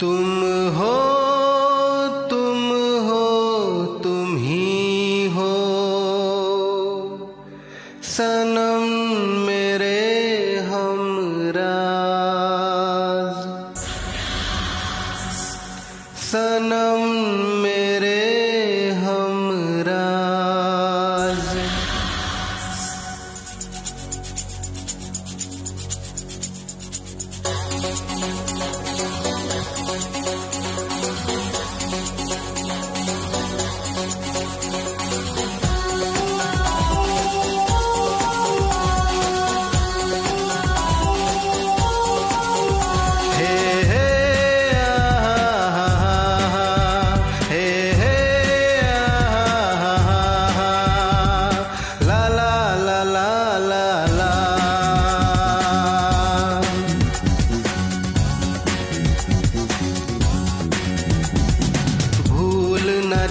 तुम हो तुम हो तुम ही हो। सनम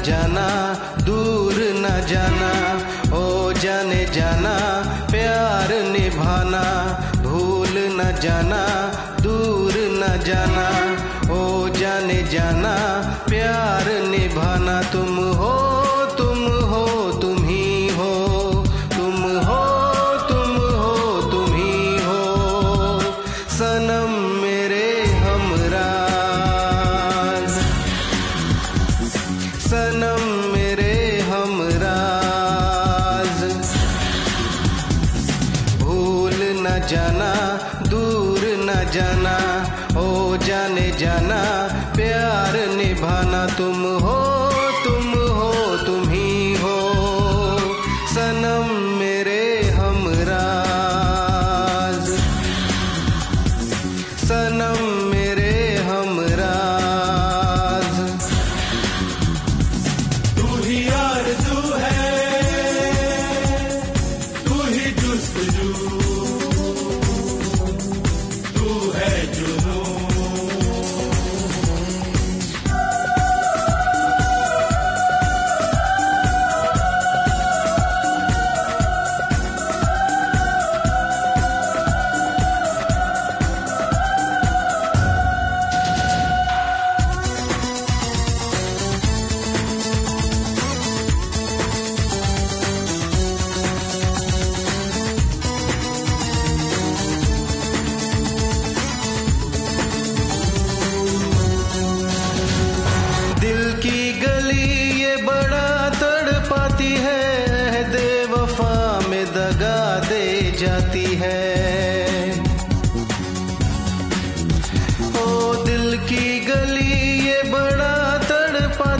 जाना, दूर न जाना, ओ जाने जाना, प्यार निभाना, भूल न जाना, दूर न जाना, ओ जाने जाना, प्यार निभाना, तुम हो जाना दूर न जाना ओ जाने जाना प्यार निभाना तुम हो।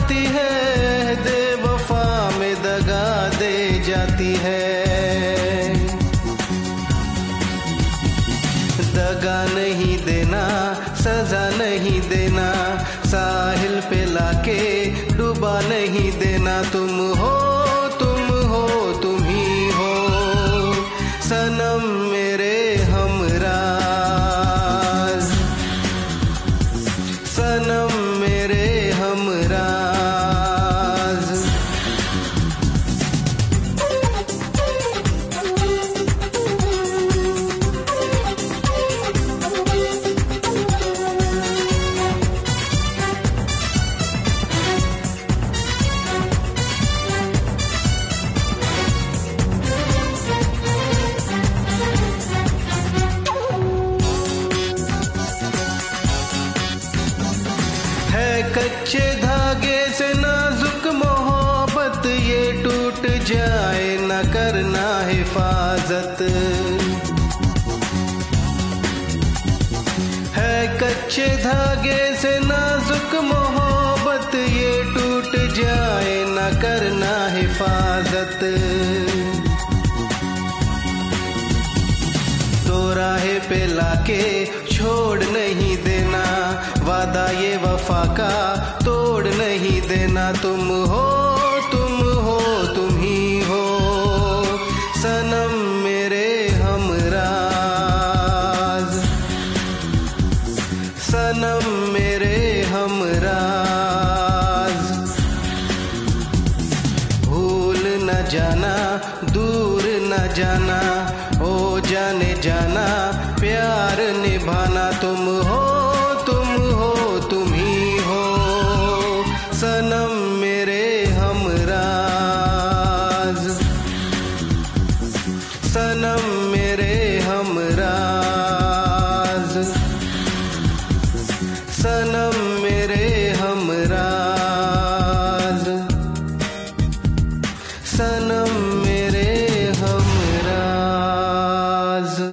तड़पाती है देवफा में दगा दे जाती है। दगा नहीं देना, सजा नहीं देना, साहिल पे लाके डुबा नहीं देना। तुम हो तुम हो, तुम ही हो, सनम जाए न करना हिफाजत। है कच्चे धागे से नाजुक मोहब्बत, ये टूट जाए न करना हिफाजत। तो राहे पे लाके छोड़ नहीं देना, वादा ये वफा का तोड़ नहीं देना, तुम हो जाना